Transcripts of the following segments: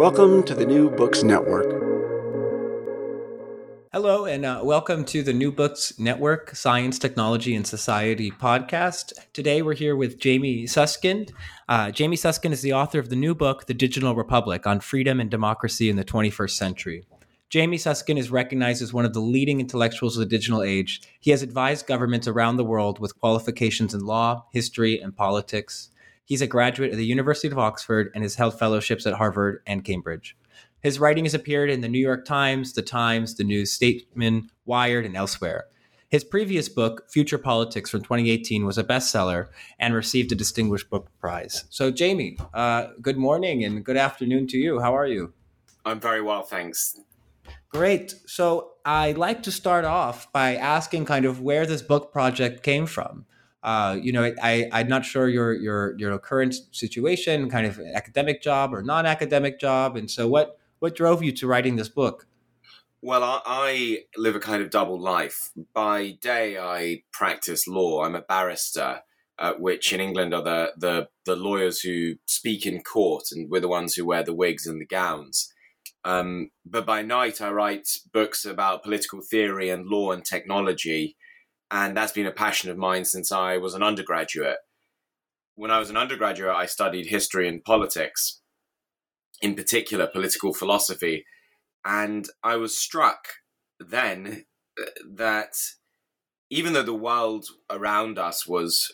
Welcome to the New Books Network. Hello, and uh, welcome to the New Books Network Science, Technology, and Society podcast. Today we're here with Jamie Susskind. Uh, Jamie Susskind is the author of the new book, The Digital Republic on Freedom and Democracy in the 21st Century. Jamie Susskind is recognized as one of the leading intellectuals of the digital age. He has advised governments around the world with qualifications in law, history, and politics. He's a graduate of the University of Oxford and has held fellowships at Harvard and Cambridge. His writing has appeared in the New York Times, The Times, The New Statesman, Wired, and elsewhere. His previous book, Future Politics from 2018, was a bestseller and received a Distinguished Book Prize. So, Jamie, uh, good morning and good afternoon to you. How are you? I'm very well, thanks. Great. So, I'd like to start off by asking kind of where this book project came from uh, you know, I, I'm not sure your your your current situation, kind of academic job or non-academic job, and so what what drove you to writing this book? Well, I, I live a kind of double life. By day, I practice law. I'm a barrister, uh, which in England are the, the the lawyers who speak in court, and we're the ones who wear the wigs and the gowns. Um, but by night, I write books about political theory and law and technology and that's been a passion of mine since I was an undergraduate. When I was an undergraduate, I studied history and politics, in particular political philosophy, and I was struck then uh, that even though the world around us was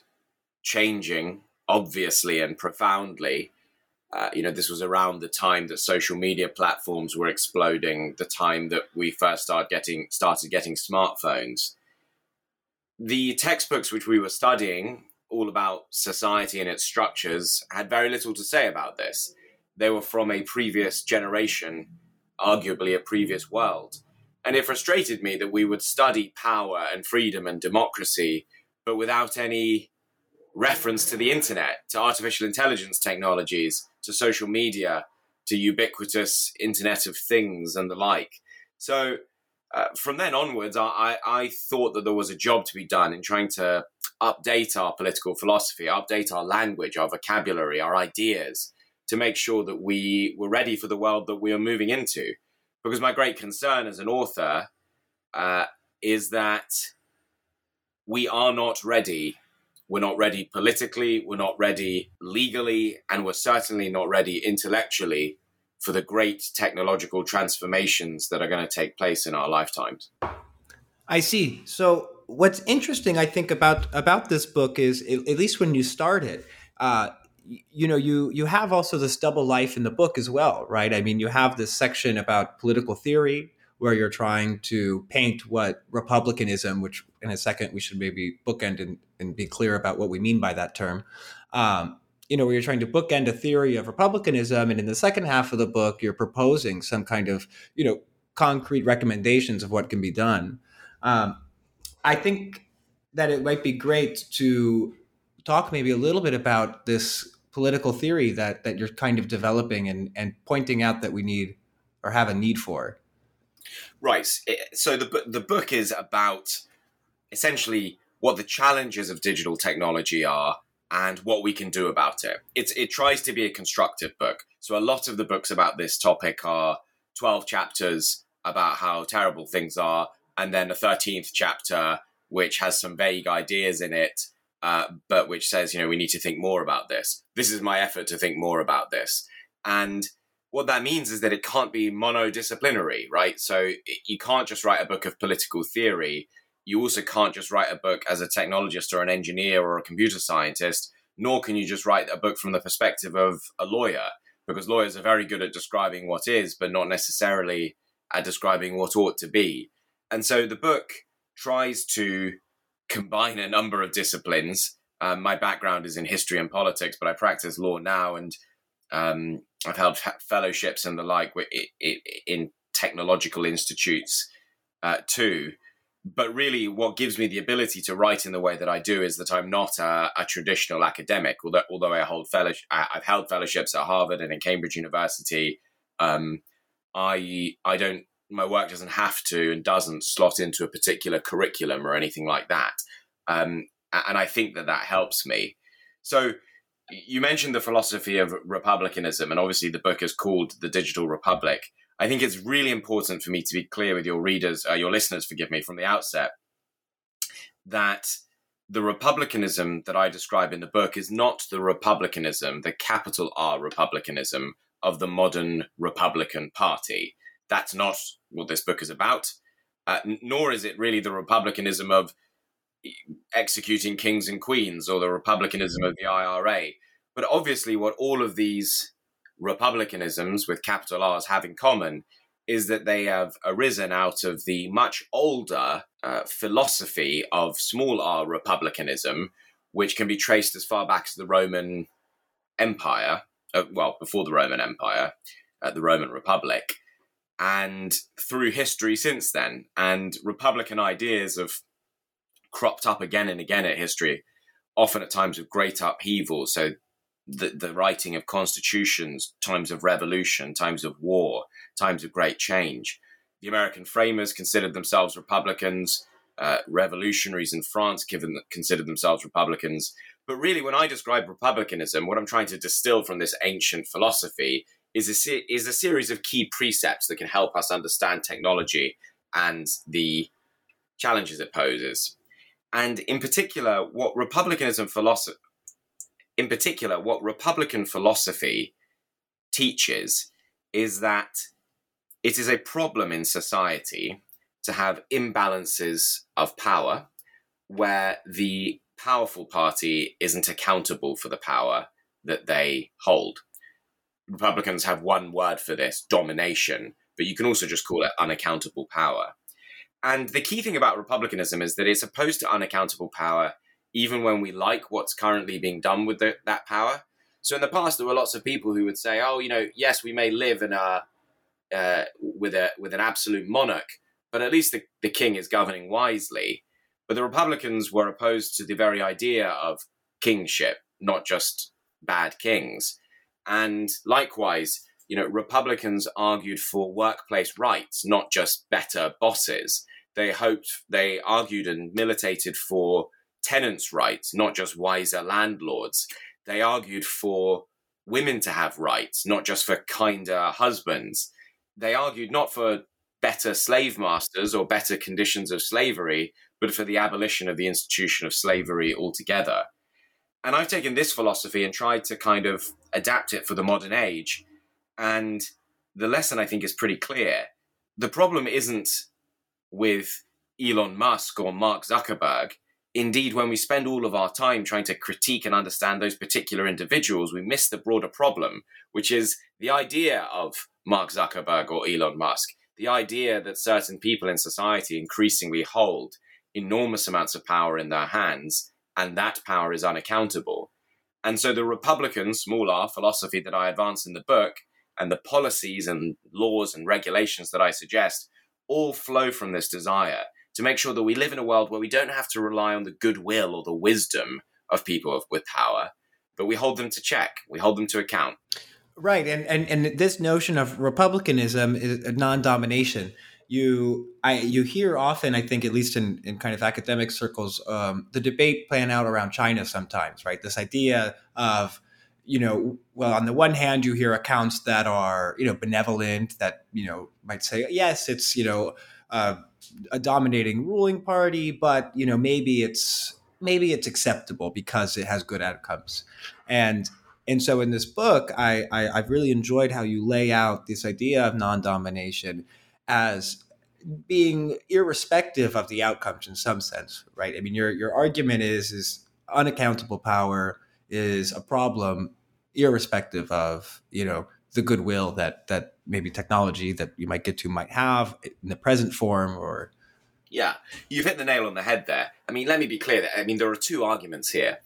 changing, obviously and profoundly, uh, you know, this was around the time that social media platforms were exploding, the time that we first started getting started getting smartphones the textbooks which we were studying, all about society and its structures, had very little to say about this. They were from a previous generation, arguably a previous world. And it frustrated me that we would study power and freedom and democracy, but without any reference to the internet, to artificial intelligence technologies, to social media, to ubiquitous Internet of Things and the like. So uh, from then onwards, I, I thought that there was a job to be done in trying to update our political philosophy, update our language, our vocabulary, our ideas to make sure that we were ready for the world that we are moving into. Because my great concern as an author uh, is that we are not ready. We're not ready politically, we're not ready legally, and we're certainly not ready intellectually for the great technological transformations that are going to take place in our lifetimes. I see. So what's interesting, I think, about about this book is, at least when you start it, uh, you know, you you have also this double life in the book as well, right? I mean, you have this section about political theory where you're trying to paint what republicanism, which in a second we should maybe bookend and, and be clear about what we mean by that term. Um, you know, where you're trying to bookend a theory of republicanism, and in the second half of the book, you're proposing some kind of, you know, concrete recommendations of what can be done. Um, I think that it might be great to talk maybe a little bit about this political theory that that you're kind of developing and and pointing out that we need or have a need for. Right. So the the book is about essentially what the challenges of digital technology are and what we can do about it. It's it tries to be a constructive book. So a lot of the books about this topic are 12 chapters about how terrible things are and then a 13th chapter which has some vague ideas in it uh, but which says you know we need to think more about this. This is my effort to think more about this. And what that means is that it can't be monodisciplinary, right? So you can't just write a book of political theory you also can't just write a book as a technologist or an engineer or a computer scientist, nor can you just write a book from the perspective of a lawyer, because lawyers are very good at describing what is, but not necessarily at describing what ought to be. And so the book tries to combine a number of disciplines. Um, my background is in history and politics, but I practice law now, and um, I've held fellowships and the like in technological institutes uh, too but really what gives me the ability to write in the way that I do is that I'm not a, a traditional academic although although I hold fellowship I've held fellowships at Harvard and in Cambridge University. Um, I I don't my work doesn't have to and doesn't slot into a particular curriculum or anything like that. Um, and I think that that helps me. So you mentioned the philosophy of republicanism and obviously the book is called the digital republic I think it's really important for me to be clear with your readers, uh, your listeners, forgive me, from the outset, that the republicanism that I describe in the book is not the republicanism, the capital R republicanism of the modern Republican Party. That's not what this book is about, uh, nor is it really the republicanism of executing kings and queens or the republicanism of the IRA. But obviously, what all of these republicanisms with capital R's have in common is that they have arisen out of the much older uh, philosophy of small r republicanism, which can be traced as far back as the Roman Empire, uh, well, before the Roman Empire, uh, the Roman Republic, and through history since then. And republican ideas have cropped up again and again at history, often at times of great upheaval. So the, the writing of constitutions, times of revolution, times of war, times of great change. The American framers considered themselves Republicans. Uh, revolutionaries in France given, considered themselves Republicans. But really, when I describe republicanism, what I'm trying to distill from this ancient philosophy is a, se- is a series of key precepts that can help us understand technology and the challenges it poses. And in particular, what republicanism philosophy in particular, what Republican philosophy teaches is that it is a problem in society to have imbalances of power where the powerful party isn't accountable for the power that they hold. Republicans have one word for this domination, but you can also just call it unaccountable power. And the key thing about republicanism is that it's opposed to unaccountable power even when we like what's currently being done with the, that power. So in the past, there were lots of people who would say, "Oh, you know, yes, we may live in a uh, with a with an absolute monarch, but at least the, the king is governing wisely." But the Republicans were opposed to the very idea of kingship, not just bad kings. And likewise, you know, Republicans argued for workplace rights, not just better bosses. They hoped, they argued and militated for tenants' rights, not just wiser landlords. They argued for women to have rights, not just for kinder husbands. They argued not for better slave masters or better conditions of slavery, but for the abolition of the institution of slavery altogether. And I've taken this philosophy and tried to kind of adapt it for the modern age. And the lesson I think is pretty clear. The problem isn't with Elon Musk or Mark Zuckerberg indeed, when we spend all of our time trying to critique and understand those particular individuals, we miss the broader problem, which is the idea of Mark Zuckerberg or Elon Musk, the idea that certain people in society increasingly hold enormous amounts of power in their hands, and that power is unaccountable. And so the Republican, small r, philosophy that I advance in the book, and the policies and laws and regulations that I suggest all flow from this desire to make sure that we live in a world where we don't have to rely on the goodwill or the wisdom of people with power, but we hold them to check, we hold them to account. Right, and and and this notion of republicanism is non-domination. You I you hear often, I think, at least in in kind of academic circles, um, the debate playing out around China sometimes. Right, this idea of you know, well, on the one hand, you hear accounts that are, you know, benevolent, that, you know, might say, yes, it's, you know, uh, a dominating ruling party, but, you know, maybe it's, maybe it's acceptable because it has good outcomes. And, and so in this book, I, I I've really enjoyed how you lay out this idea of non-domination as being irrespective of the outcomes in some sense, right? I mean, your your argument is is unaccountable power is a problem irrespective of you know the goodwill that that maybe technology that you might get to might have in the present form or yeah you've hit the nail on the head there. I mean let me be clear that, i mean there are two arguments here.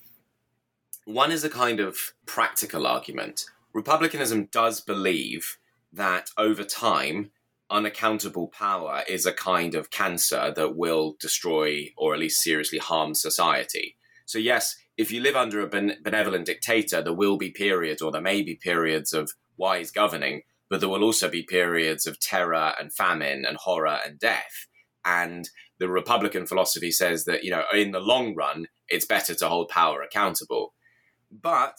One is a kind of practical argument. Republicanism does believe that over time unaccountable power is a kind of cancer that will destroy or at least seriously harm society. So yes if you live under a benevolent dictator, there will be periods, or there may be periods of wise governing, but there will also be periods of terror and famine and horror and death. And the Republican philosophy says that, you know, in the long run, it's better to hold power accountable. But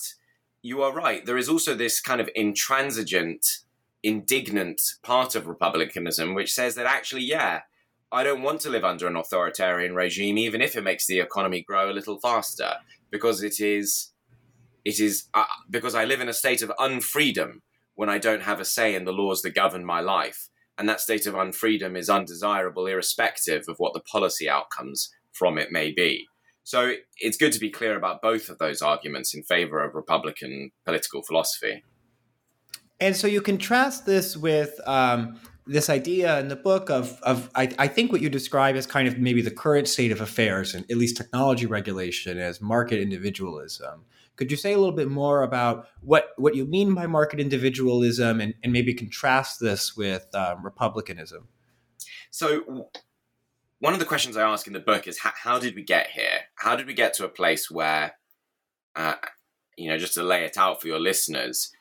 you are right. There is also this kind of intransigent, indignant part of republicanism which says that actually, yeah, I don't want to live under an authoritarian regime, even if it makes the economy grow a little faster because it is it is uh, because I live in a state of unfreedom when I don't have a say in the laws that govern my life. And that state of unfreedom is undesirable, irrespective of what the policy outcomes from it may be. So it's good to be clear about both of those arguments in favor of Republican political philosophy. And so you contrast this with um, this idea in the book of, of I, I, think what you describe as kind of maybe the current state of affairs and at least technology regulation as market individualism. Could you say a little bit more about what, what you mean by market individualism and, and maybe contrast this with um, republicanism? So, one of the questions I ask in the book is how, how did we get here? How did we get to a place where, uh, you know, just to lay it out for your listeners,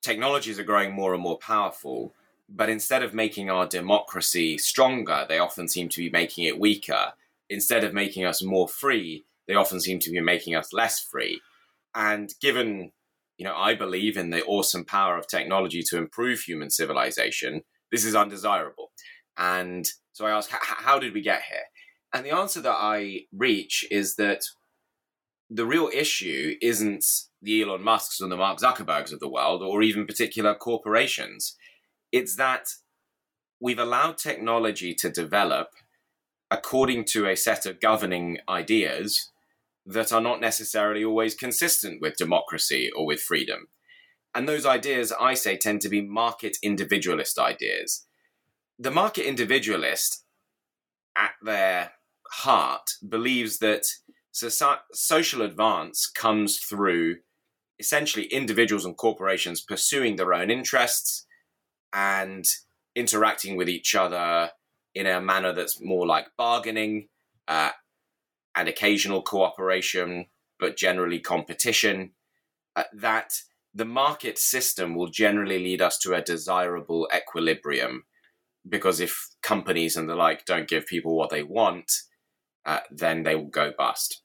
technologies are growing more and more powerful but instead of making our democracy stronger, they often seem to be making it weaker. Instead of making us more free, they often seem to be making us less free. And given, you know, I believe in the awesome power of technology to improve human civilization, this is undesirable. And so I ask, how did we get here? And the answer that I reach is that the real issue isn't the Elon Musks and the Mark Zuckerbergs of the world, or even particular corporations. It's that we've allowed technology to develop according to a set of governing ideas that are not necessarily always consistent with democracy or with freedom. And those ideas, I say, tend to be market individualist ideas. The market individualist, at their heart, believes that social advance comes through essentially individuals and corporations pursuing their own interests and interacting with each other in a manner that's more like bargaining uh, and occasional cooperation, but generally competition, uh, that the market system will generally lead us to a desirable equilibrium. Because if companies and the like don't give people what they want, uh, then they will go bust.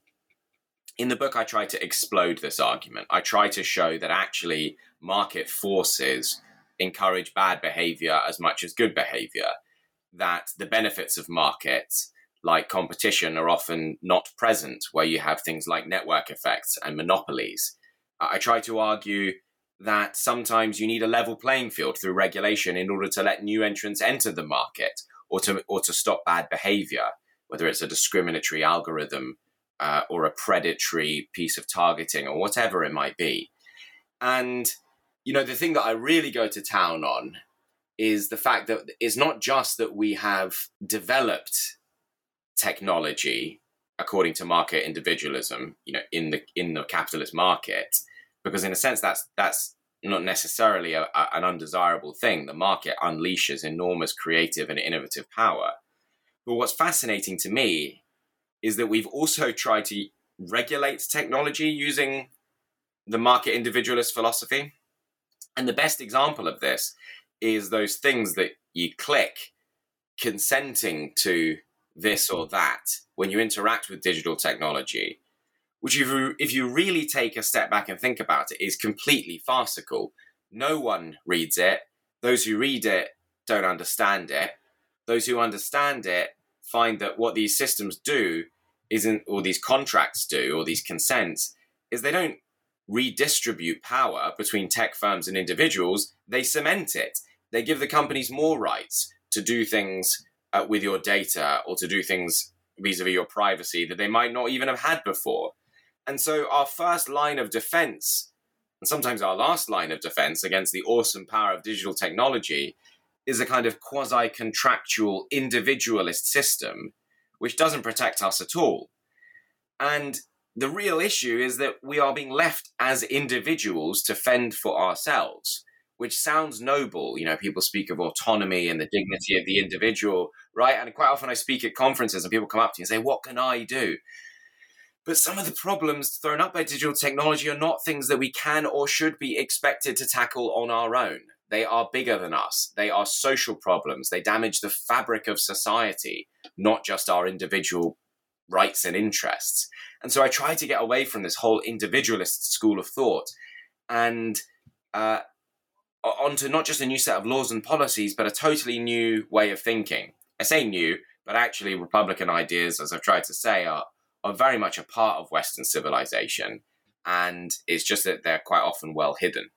In the book, I try to explode this argument. I try to show that actually market forces encourage bad behavior as much as good behavior, that the benefits of markets, like competition, are often not present where you have things like network effects and monopolies. I try to argue that sometimes you need a level playing field through regulation in order to let new entrants enter the market or to, or to stop bad behavior, whether it's a discriminatory algorithm uh, or a predatory piece of targeting or whatever it might be. And you know, the thing that I really go to town on is the fact that it's not just that we have developed technology according to market individualism, you know, in the in the capitalist market, because in a sense that's that's not necessarily a, a, an undesirable thing. The market unleashes enormous creative and innovative power. But what's fascinating to me is that we've also tried to regulate technology using the market individualist philosophy. And the best example of this is those things that you click consenting to this or that when you interact with digital technology, which if you, if you really take a step back and think about it, is completely farcical. No one reads it. Those who read it don't understand it. Those who understand it find that what these systems do isn't, or these contracts do, or these consents, is they don't redistribute power between tech firms and individuals, they cement it. They give the companies more rights to do things uh, with your data or to do things vis a vis your privacy that they might not even have had before. And so, our first line of defense, and sometimes our last line of defense against the awesome power of digital technology, is a kind of quasi contractual individualist system which doesn't protect us at all. And the real issue is that we are being left as individuals to fend for ourselves, which sounds noble. You know, people speak of autonomy and the dignity of the individual, right? And quite often I speak at conferences and people come up to me and say, What can I do? But some of the problems thrown up by digital technology are not things that we can or should be expected to tackle on our own. They are bigger than us. They are social problems. They damage the fabric of society, not just our individual rights and interests. And so I try to get away from this whole individualist school of thought and uh, onto not just a new set of laws and policies, but a totally new way of thinking. I say new, but actually, Republican ideas, as I've tried to say, are, are very much a part of Western civilization. And it's just that they're quite often well hidden.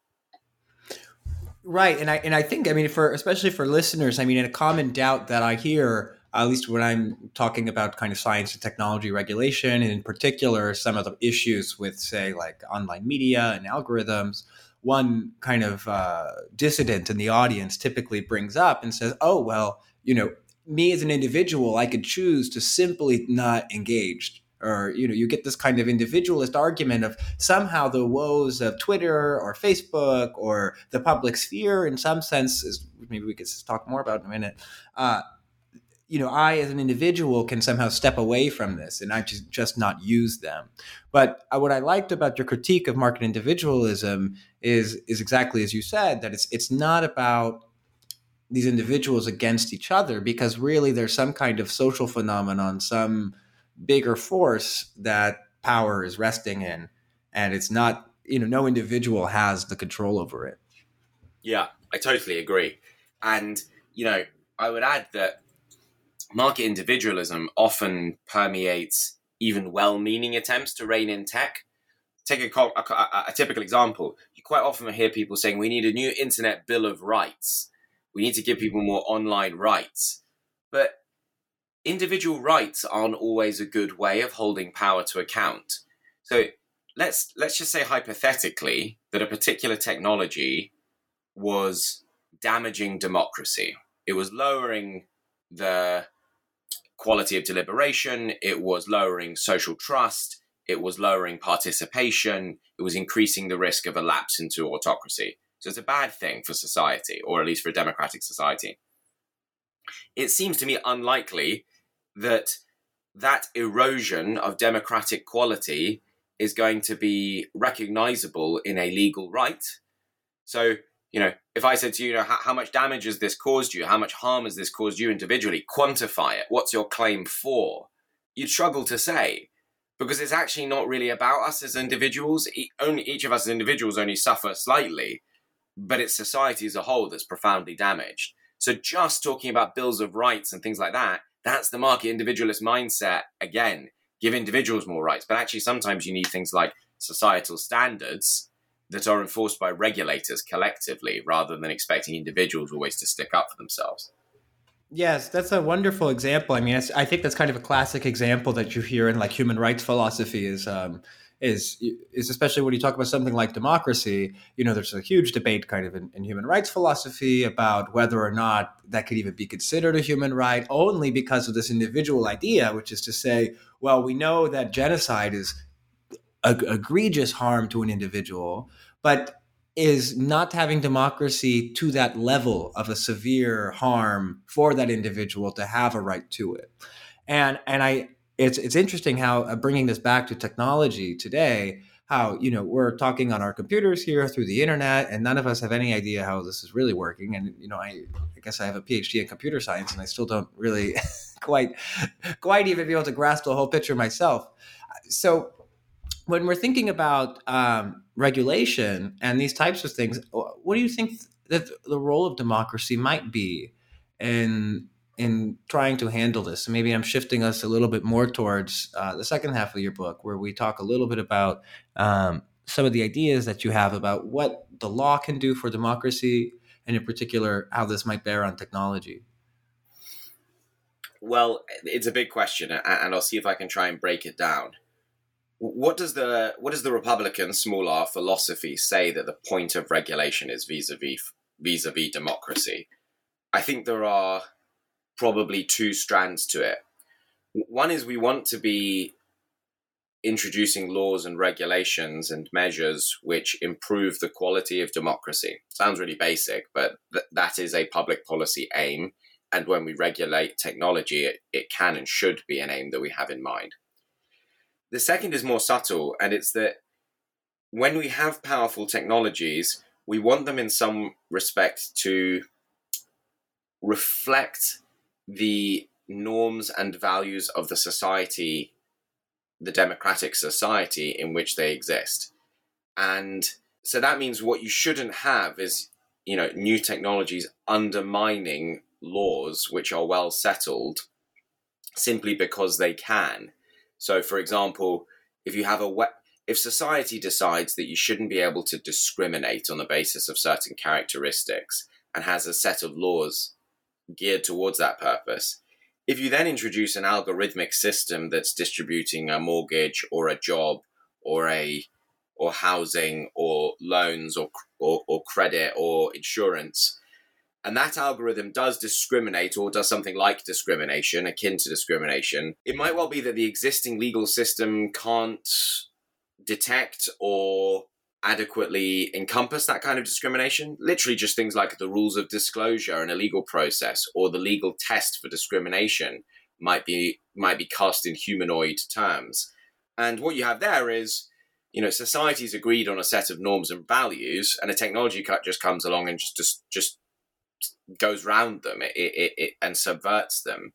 Right, and I and I think I mean for especially for listeners, I mean, a common doubt that I hear at least when I'm talking about kind of science and technology regulation, and in particular, some of the issues with, say, like online media and algorithms, one kind of uh, dissident in the audience typically brings up and says, oh, well, you know, me as an individual, I could choose to simply not engage. Or, you know, you get this kind of individualist argument of somehow the woes of Twitter or Facebook or the public sphere, in some sense, is maybe we could talk more about in a minute, uh, you know, I as an individual can somehow step away from this and I just, just not use them. But uh, what I liked about your critique of market individualism is is exactly as you said that it's it's not about these individuals against each other because really there's some kind of social phenomenon, some bigger force that power is resting in, and it's not you know no individual has the control over it. Yeah, I totally agree, and you know I would add that market individualism often permeates even well-meaning attempts to rein in tech. Take a, a, a, typical example. You quite often hear people saying we need a new internet bill of rights. We need to give people more online rights. But individual rights aren't always a good way of holding power to account. So let's let's just say hypothetically that a particular technology was damaging democracy. It was lowering the quality of deliberation, it was lowering social trust, it was lowering participation, it was increasing the risk of a lapse into autocracy. So it's a bad thing for society, or at least for a democratic society. It seems to me unlikely that that erosion of democratic quality is going to be recognizable in a legal right. So you know, if I said to you, you know, how, how, much damage has this caused you? How much harm has this caused you individually? Quantify it. What's your claim for? You'd struggle to say because it's actually not really about us as individuals. only each of us as individuals only suffer slightly, but it's society as a whole that's profoundly damaged. So just talking about bills of rights and things like that, that's the market individualist mindset again. Give individuals more rights, but actually sometimes you need things like societal standards that are enforced by regulators collectively rather than expecting individuals always to stick up for themselves. Yes, that's a wonderful example. I mean, I think that's kind of a classic example that you hear in like human rights philosophy is um, is is especially when you talk about something like democracy. You know, there's a huge debate kind of in, in human rights philosophy about whether or not that could even be considered a human right, only because of this individual idea, which is to say, well, we know that genocide is egregious harm to an individual, but is not having democracy to that level of a severe harm for that individual to have a right to it. And and I it's it's interesting how uh, bringing this back to technology today, how you know we're talking on our computers here through the internet and none of us have any idea how this is really working and you know i, I guess i have a phd in computer science and i still don't really quite quite even be able to grasp the whole picture myself so when we're thinking about um, regulation and these types of things what do you think that the role of democracy might be in in trying to handle this. maybe I'm shifting us a little bit more towards uh, the second half of your book, where we talk a little bit about um, some of the ideas that you have about what the law can do for democracy, and in particular, how this might bear on technology. Well, it's a big question, and I'll see if I can try and break it down. What does the what does the Republican small r philosophy say that the point of regulation is vis-a-vis vis-a-vis democracy? I think there are probably two strands to it. One is we want to be introducing laws and regulations and measures which improve the quality of democracy. Sounds really basic, but th- that is a public policy aim. And when we regulate technology, it, it can and should be an aim that we have in mind. The second is more subtle, and it's that when we have powerful technologies, we want them in some respect to reflect the norms and values of the society, the democratic society in which they exist. And so that means what you shouldn't have is, you know, new technologies undermining laws which are well settled simply because they can. So, for example, if you have a we- if society decides that you shouldn't be able to discriminate on the basis of certain characteristics and has a set of laws geared towards that purpose. If you then introduce an algorithmic system that's distributing a mortgage or a job or a or housing or loans or, or, or credit or insurance, and that algorithm does discriminate or does something like discrimination, akin to discrimination, it might well be that the existing legal system can't detect or adequately encompass that kind of discrimination. Literally, just things like the rules of disclosure and a legal process, or the legal test for discrimination, might be might be cast in humanoid terms. And what you have there is, you know, society's agreed on a set of norms and values, and a technology cut just comes along and just just just goes round them it, it, it, and subverts them.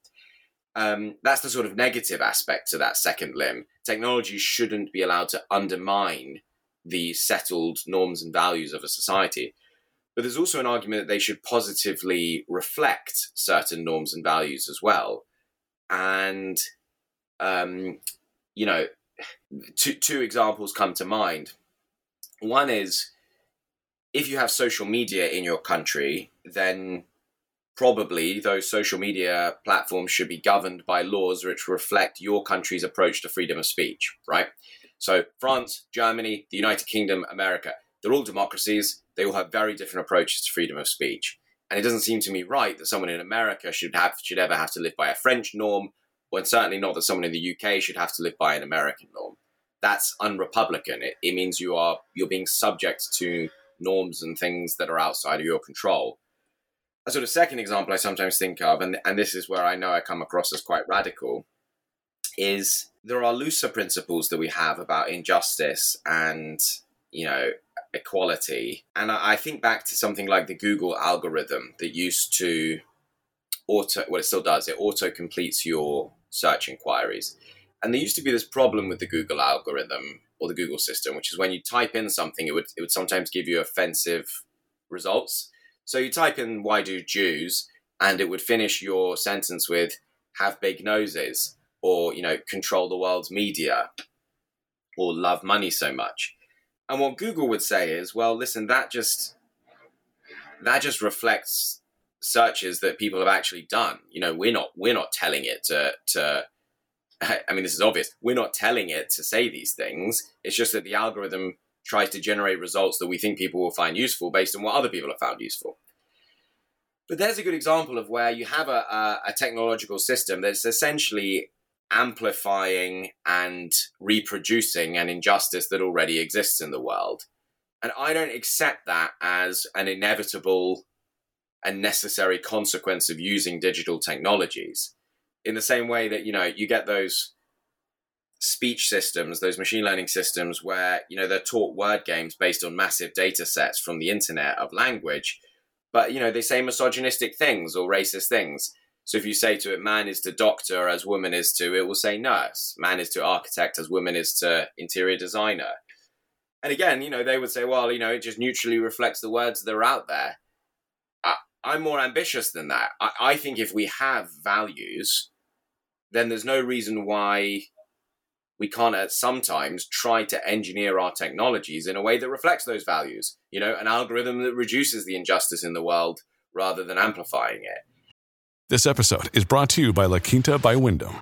Um, that's the sort of negative aspect to that second limb. Technology shouldn't be allowed to undermine the settled norms and values of a society. But there's also an argument that they should positively reflect certain norms and values as well. And, um, you know, two, two examples come to mind. One is if you have social media in your country, then probably those social media platforms should be governed by laws which reflect your country's approach to freedom of speech, right? So France, Germany, the United Kingdom, America, they're all democracies. They all have very different approaches to freedom of speech. And it doesn't seem to me right that someone in America should have should ever have to live by a French norm, when certainly not that someone in the UK should have to live by an American norm. That's unrepublican. It, it means you are you're being subject to norms and things that are outside of your control. A sort of second example I sometimes think of, and, and this is where I know I come across as quite radical, is there are looser principles that we have about injustice and you know equality and I, I think back to something like the google algorithm that used to auto well it still does it auto completes your search inquiries and there used to be this problem with the google algorithm or the google system which is when you type in something it would it would sometimes give you offensive results. So you type in why do jews? and it would finish your sentence with have big noses or you know control the world's media or love money so much. And what google would say is well listen that just that just reflects searches that people have actually done. You know we're not we're not telling it to to i mean this is obvious we're not telling it to say these things it's just that the algorithm tries to generate results that we think people will find useful based on what other people have found useful but there's a good example of where you have a, a, a technological system that's essentially amplifying and reproducing an injustice that already exists in the world. And I don't accept that as an inevitable and necessary consequence of using digital technologies. In the same way that, you know, you get those speech systems, those machine learning systems where, you know, they're taught word games based on massive data sets from the internet of language, but, you know, they say misogynistic things or racist things. So if you say to it, man is to doctor as woman is to, it will say nurse. Man is to architect as woman is to interior designer. And again, you know, they would say, well, you know, it just neutrally reflects the words that are out there. I, am more ambitious than that. I, I think if we have values, then there's no reason why we can't at sometimes try to engineer our technologies in a way that reflects those values. You know, an algorithm that reduces the injustice in the world rather than amplifying it. This episode is brought to you by La Quinta by Wyndham.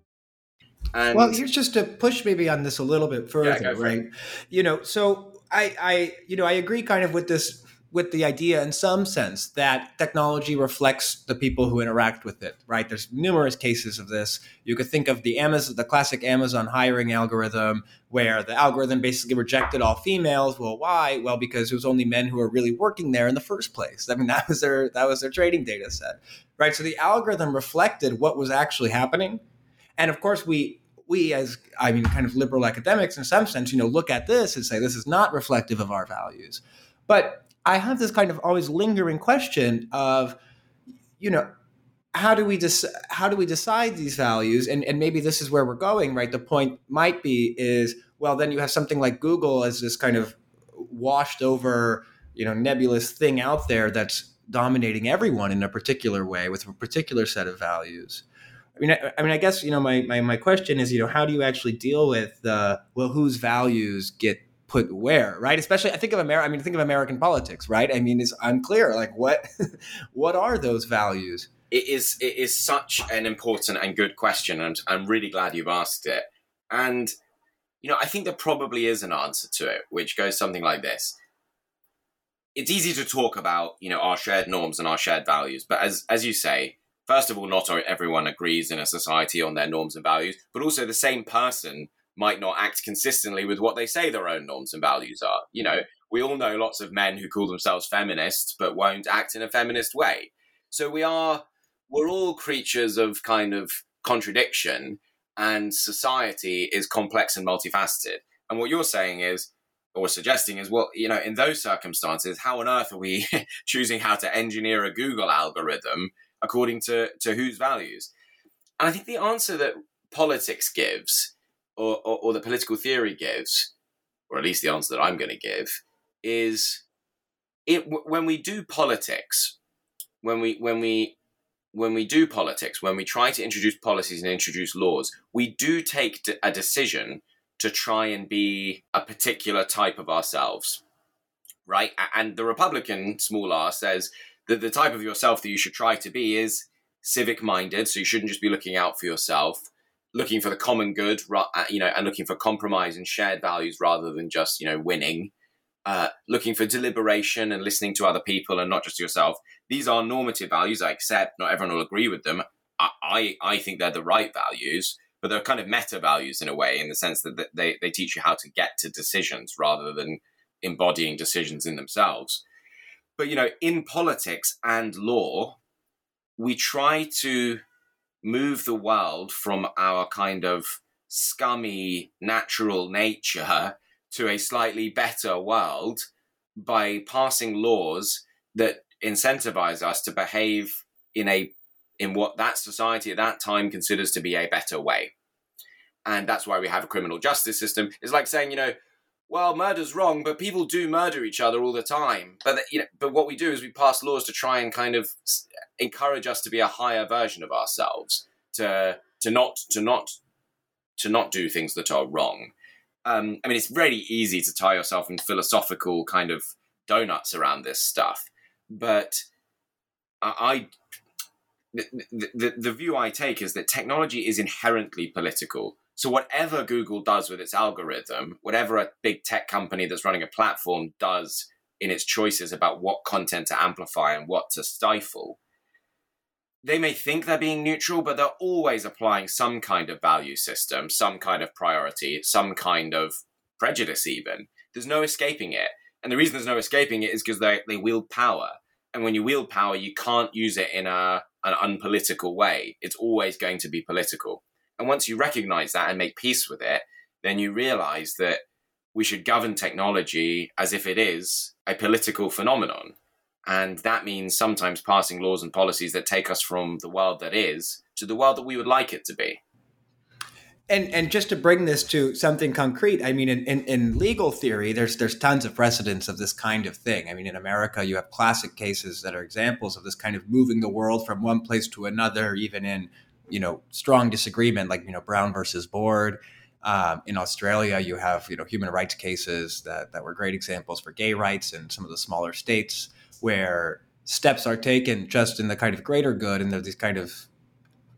And well, here's just to push maybe on this a little bit further, yeah, right? You know, so I, I, you know, I agree kind of with this, with the idea in some sense that technology reflects the people who interact with it, right? There's numerous cases of this. You could think of the Amazon, the classic Amazon hiring algorithm, where the algorithm basically rejected all females. Well, why? Well, because it was only men who were really working there in the first place. I mean, that was their that was their training data set, right? So the algorithm reflected what was actually happening, and of course we we as i mean kind of liberal academics in some sense you know look at this and say this is not reflective of our values. But i have this kind of always lingering question of you know how do we dis- how do we decide these values? And, and maybe this is where we're going right? The point might be is well then you have something like google as this kind of washed over you know nebulous thing out there that's dominating everyone in a particular way with a particular set of values I mean, I, I, mean, I guess you know, my, my my question is, you know, how do you actually deal with the well, whose values get put where, right? Especially, I think of America. I mean, think of American politics, right? I mean, it's unclear. Like, what what are those values? It is it is such an important and good question, and I'm really glad you've asked it. And you know, I think there probably is an answer to it, which goes something like this. It's easy to talk about, you know, our shared norms and our shared values, but as as you say, first of all, not everyone agrees in a society on their norms and values, but also the same person might not act consistently with what they say their own norms and values are. You know, we all know lots of men who call themselves feminists but won't act in a feminist way. So we are we're all creatures of kind of contradiction and society is complex and multifaceted. And what you're saying is or suggesting is well, you know, in those circumstances, how on earth are we choosing how to engineer a Google algorithm according to, to whose values? And I think the answer that politics gives, or, or, or the political theory gives, or at least the answer that I'm going to give, is it when we do politics, when we when we when we do politics, when we try to introduce policies and introduce laws, we do take a decision to try and be a particular type of ourselves, right? And the Republican small r says the, the type of yourself that you should try to be is civic minded. So you shouldn't just be looking out for yourself, looking for the common good, uh, you know, and looking for compromise and shared values rather than just, you know, winning. Uh, looking for deliberation and listening to other people and not just yourself. These are normative values. I accept not everyone will agree with them. I, I, I think they're the right values, but they're kind of meta values in a way, in the sense that they, they teach you how to get to decisions rather than embodying decisions in themselves. But, you know, in politics and law, we try to move the world from our kind of scummy natural nature to a slightly better world by passing laws that incentivize us to behave in a in what that society at that time considers to be a better way. And that's why we have a criminal justice system. It's like saying you know well, murder's wrong, but people do murder each other all the time. But you know, but what we do is we pass laws to try and kind of encourage us to be a higher version of ourselves, to to not to not to not do things that are wrong. Um, I mean, it's really easy to tie yourself in philosophical kind of donuts around this stuff, but I, the, the, the view I take is that technology is inherently political. So whatever Google does with its algorithm, whatever a big tech company that's running a platform does in its choices about what content to amplify and what to stifle, they may think they're being neutral, but they're always applying some kind of value system, some kind of priority, some kind of prejudice, even. There's no escaping it. And the reason there's no escaping it is because they, they wield power. And when you wield power, you can't use it in a, an unpolitical way. It's always going to be political. And once you recognize that and make peace with it, then you realize that we should govern technology as if it is a political phenomenon. And that means sometimes passing laws and policies that take us from the world that is to the world that we would like it to be. And and just to bring this to something concrete, I mean, in, in, in, legal theory, there's there's tons of precedents of this kind of thing. I mean, in America, you have classic cases that are examples of this kind of moving the world from one place to another, even in you know strong disagreement, like you know Brown versus Board. Um, in Australia, you have you know human rights cases that that were great examples for gay rights in some of the smaller states where steps are taken just in the kind of greater good, and there's these kind of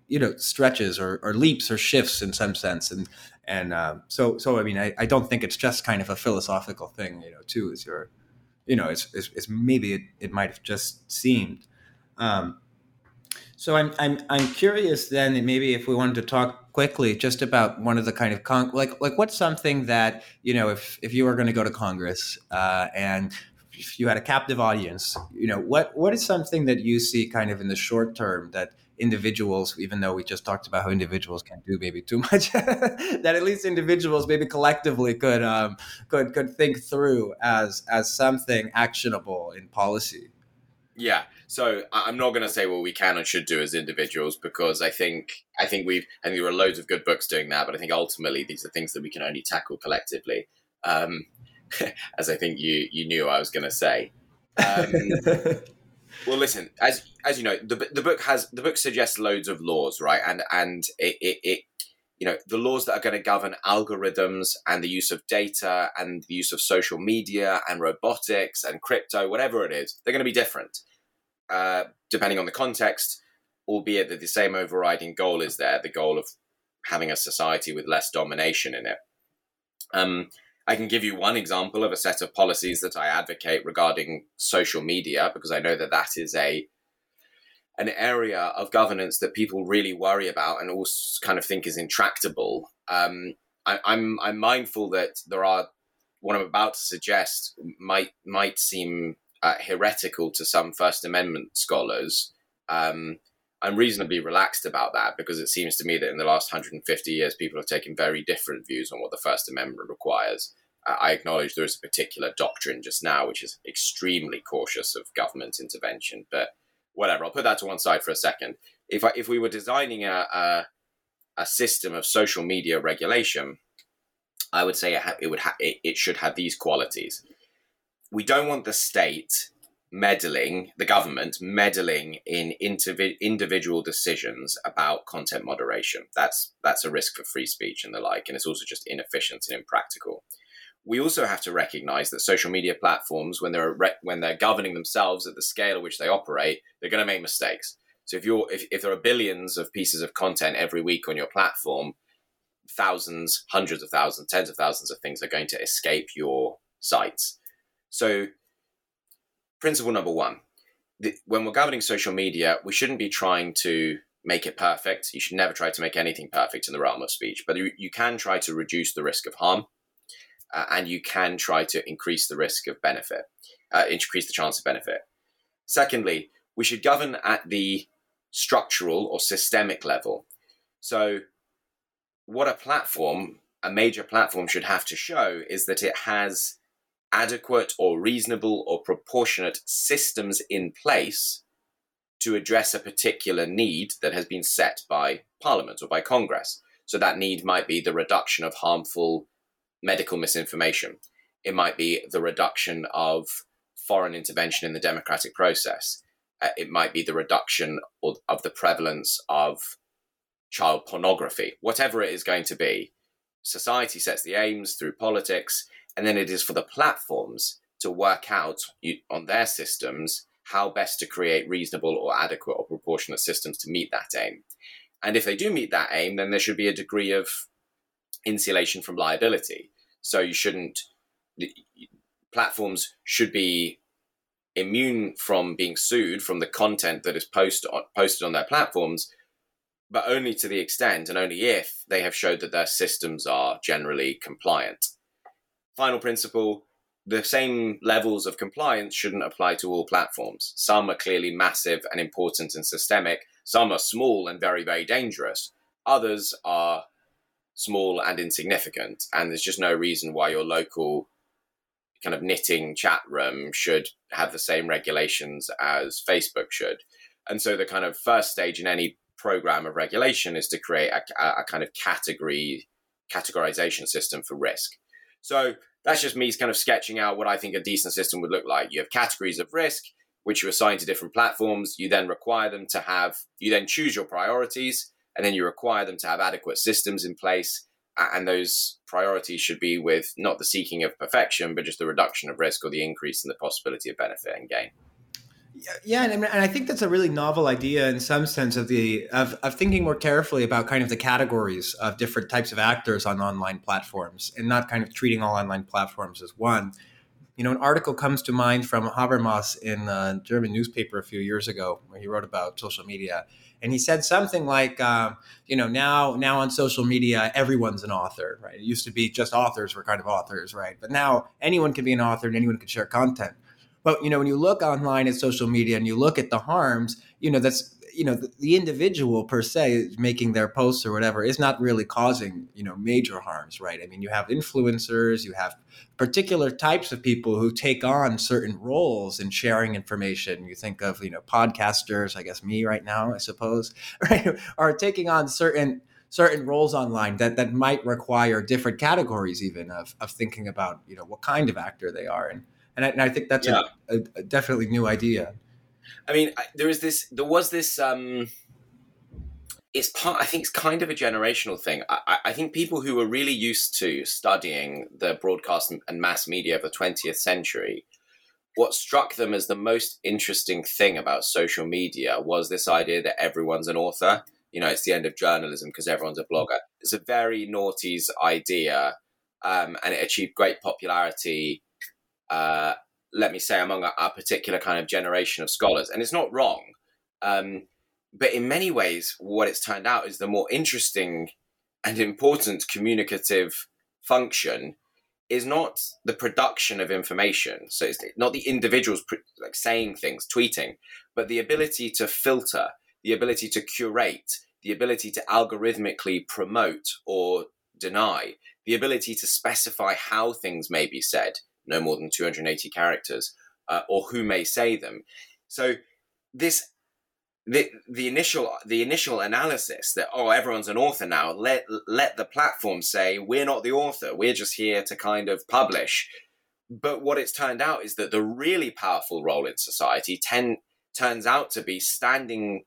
you know stretches or, or leaps or shifts in some sense, and and um, so so I mean I, I don't think it's just kind of a philosophical thing, you know, too, as you're you know, it's, it's, it's maybe it, it might have just seemed. Um, so I'm I'm I'm curious then maybe if we wanted to talk quickly just about one of the kind of con- like like what's something that you know if if you were going to go to Congress uh, and if you had a captive audience, you know what what is something that you see kind of in the short term that individuals, even though we just talked about how individuals can do maybe too much, that at least individuals maybe collectively could um, could could think through as as something actionable in policy. Yeah. So I'm not going to say what we can and should do as individuals because I think I think we've I think there are loads of good books doing that, but I think ultimately these are things that we can only tackle collectively. Um, as I think you you knew I was going to say. Um, well, listen, as as you know, the the book has the book suggests loads of laws, right? And and it, it, it you know the laws that are going to govern algorithms and the use of data and the use of social media and robotics and crypto, whatever it is, they're going to be different. Uh, depending on the context, albeit that the same overriding goal is there the goal of having a society with less domination in it. Um, I can give you one example of a set of policies that I advocate regarding social media because I know that that is a an area of governance that people really worry about and also kind of think is intractable. Um, I, I'm I'm mindful that there are what I'm about to suggest might might seem uh, heretical to some First Amendment scholars. Um, I'm reasonably relaxed about that because it seems to me that in the last 150 years, people have taken very different views on what the First Amendment requires. Uh, I acknowledge there is a particular doctrine just now which is extremely cautious of government intervention, but whatever. I'll put that to one side for a second. If I, if we were designing a, a, a system of social media regulation, I would say it, ha- it would ha- it, it should have these qualities we don't want the state meddling, the government meddling in indiv- individual decisions about content moderation. That's that's a risk for free speech and the like, and it's also just inefficient and impractical. We also have to recognize that social media platforms, when they're re- when they're governing themselves at the scale at which they operate, they're going to make mistakes. So if you're if, if there are billions of pieces of content every week on your platform, thousands, hundreds of thousands, tens of thousands of things are going to escape your sites so, principle number one the, when we're governing social media, we shouldn't be trying to make it perfect. You should never try to make anything perfect in the realm of speech, but you, you can try to reduce the risk of harm uh, and you can try to increase the risk of benefit, uh, increase the chance of benefit. Secondly, we should govern at the structural or systemic level. So, what a platform, a major platform, should have to show is that it has adequate or reasonable or proportionate systems in place to address a particular need that has been set by Parliament or by Congress. So that need might be the reduction of harmful medical misinformation. It might be the reduction of foreign intervention in the democratic process. Uh, it might be the reduction of, of the prevalence of child pornography. Whatever it is going to be, society sets the aims through politics, and then it is for the platforms to work out on their systems how best to create reasonable or adequate or proportionate systems to meet that aim. And if they do meet that aim, then there should be a degree of insulation from liability. So you shouldn't, platforms should be immune from being sued from the content that is post on, posted on their platforms, but only to the extent and only if they have showed that their systems are generally compliant. Final principle the same levels of compliance shouldn't apply to all platforms. Some are clearly massive and important and systemic, some are small and very, very dangerous. Others are small and insignificant, and there's just no reason why your local kind of knitting chat room should have the same regulations as Facebook should. And so the kind of first stage in any program of regulation is to create a, a kind of category categorization system for risk. So that's just me kind of sketching out what I think a decent system would look like. You have categories of risk, which you assign to different platforms. You then require them to have, you then choose your priorities, and then you require them to have adequate systems in place. And those priorities should be with not the seeking of perfection, but just the reduction of risk or the increase in the possibility of benefit and gain. Yeah, and, and I think that's a really novel idea in some sense of the of, of thinking more carefully about kind of the categories of different types of actors on online platforms, and not kind of treating all online platforms as one. You know, an article comes to mind from Habermas in a German newspaper a few years ago, where he wrote about social media, and he said something like, um, you know, now now on social media, everyone's an author, right? It used to be just authors were kind of authors, right? But now anyone can be an author and anyone can share content. But you know, when you look online at social media and you look at the harms, you know, that's you know the, the, individual per se making their posts or whatever is not really causing you know major harms right? I mean you have influencers you have particular types of people who take on certain roles in sharing information. You think of you know podcasters i guess me right now i suppose right are taking on certain certain roles online that that might require different categories even of of thinking about you know what kind of actor they are and and I, and I think that's yeah. a, a, definitely new idea. I mean, there is this. There was this. Um, it's part. I think it's kind of a generational thing. I, I think people who were really used to studying the broadcast and mass media of the 20th century, what struck them as the most interesting thing about social media was this idea that everyone's an author. You know, it's the end of journalism because everyone's a blogger. It's a very noughties idea, um, and it achieved great popularity uh, let me say, among a, particular kind of generation of scholars. And it's not wrong. Um, but in many ways, what it's turned out is the more interesting and important communicative function is not the production of information. So it's not the individuals like saying things, tweeting, but the ability to filter, the ability to curate, the ability to algorithmically promote or deny, the ability to specify how things may be said, no more than 280 characters, uh, or who may say them. So this the the initial the initial analysis that oh everyone's an author now let let the platform say we're not the author we're just here to kind of publish but what it's turned out is that the really powerful role in society ten, turns out to be standing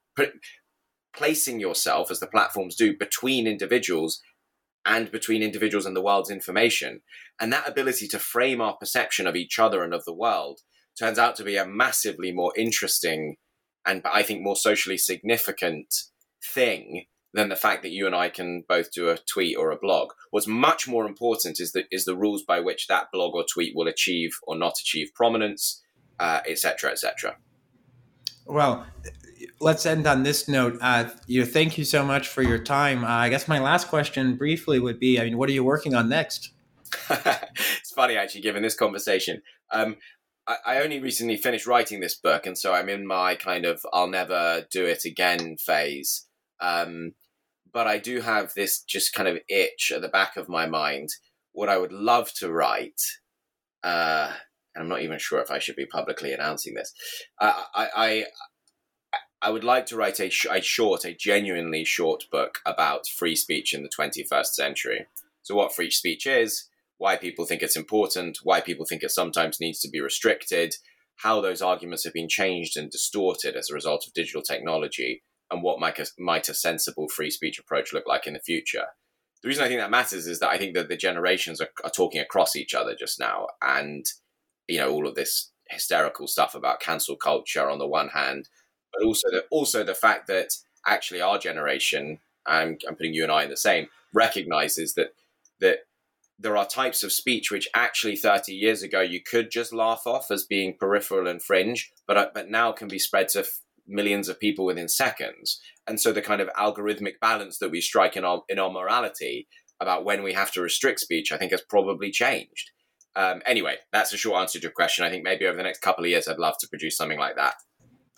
placing yourself as the platforms do between individuals and between individuals and the world's information. And that ability to frame our perception of each other and of the world turns out to be a massively more interesting and I think more socially significant thing than the fact that you and I can both do a tweet or a blog. What's much more important is the is the rules by which that blog or tweet will achieve or not achieve prominence, etc., uh, etc. Et well, let's end on this note. Uh, you thank you so much for your time. Uh, I guess my last question, briefly, would be: I mean, what are you working on next? it's funny, actually, given this conversation. Um, I, I, only recently finished writing this book, and so I'm in my kind of "I'll never do it again" phase. Um, but I do have this just kind of itch at the back of my mind. What I would love to write. Uh, and I'm not even sure if I should be publicly announcing this. Uh, I, I, I would like to write a, sh- a short, a genuinely short book about free speech in the 21st century. So, what free speech is, why people think it's important, why people think it sometimes needs to be restricted, how those arguments have been changed and distorted as a result of digital technology, and what might a, might a sensible free speech approach look like in the future. The reason I think that matters is that I think that the generations are, are talking across each other just now, and you know all of this hysterical stuff about cancel culture on the one hand, but also the also the fact that actually our generation, I'm, I'm putting you and I in the same, recognizes that that there are types of speech which actually 30 years ago you could just laugh off as being peripheral and fringe, but uh, but now can be spread to f- millions of people within seconds. And so the kind of algorithmic balance that we strike in our in our morality about when we have to restrict speech, I think, has probably changed. Um, anyway, that's a short answer to your question. I think maybe over the next couple of years, I'd love to produce something like that.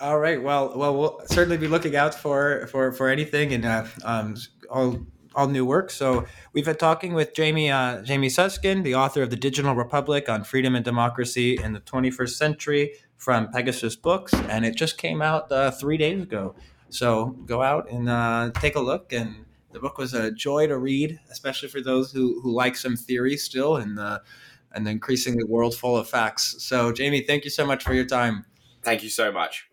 All right. Well, well, we'll certainly be looking out for for for anything and uh, um, all all new work. So we've been talking with Jamie uh, Jamie Susskind, the author of the Digital Republic on Freedom and Democracy in the 21st Century from Pegasus Books, and it just came out uh, three days ago. So go out and uh, take a look. And the book was a joy to read, especially for those who who like some theory still and the and the increasingly world full of facts. So Jamie, thank you so much for your time. Thank you so much.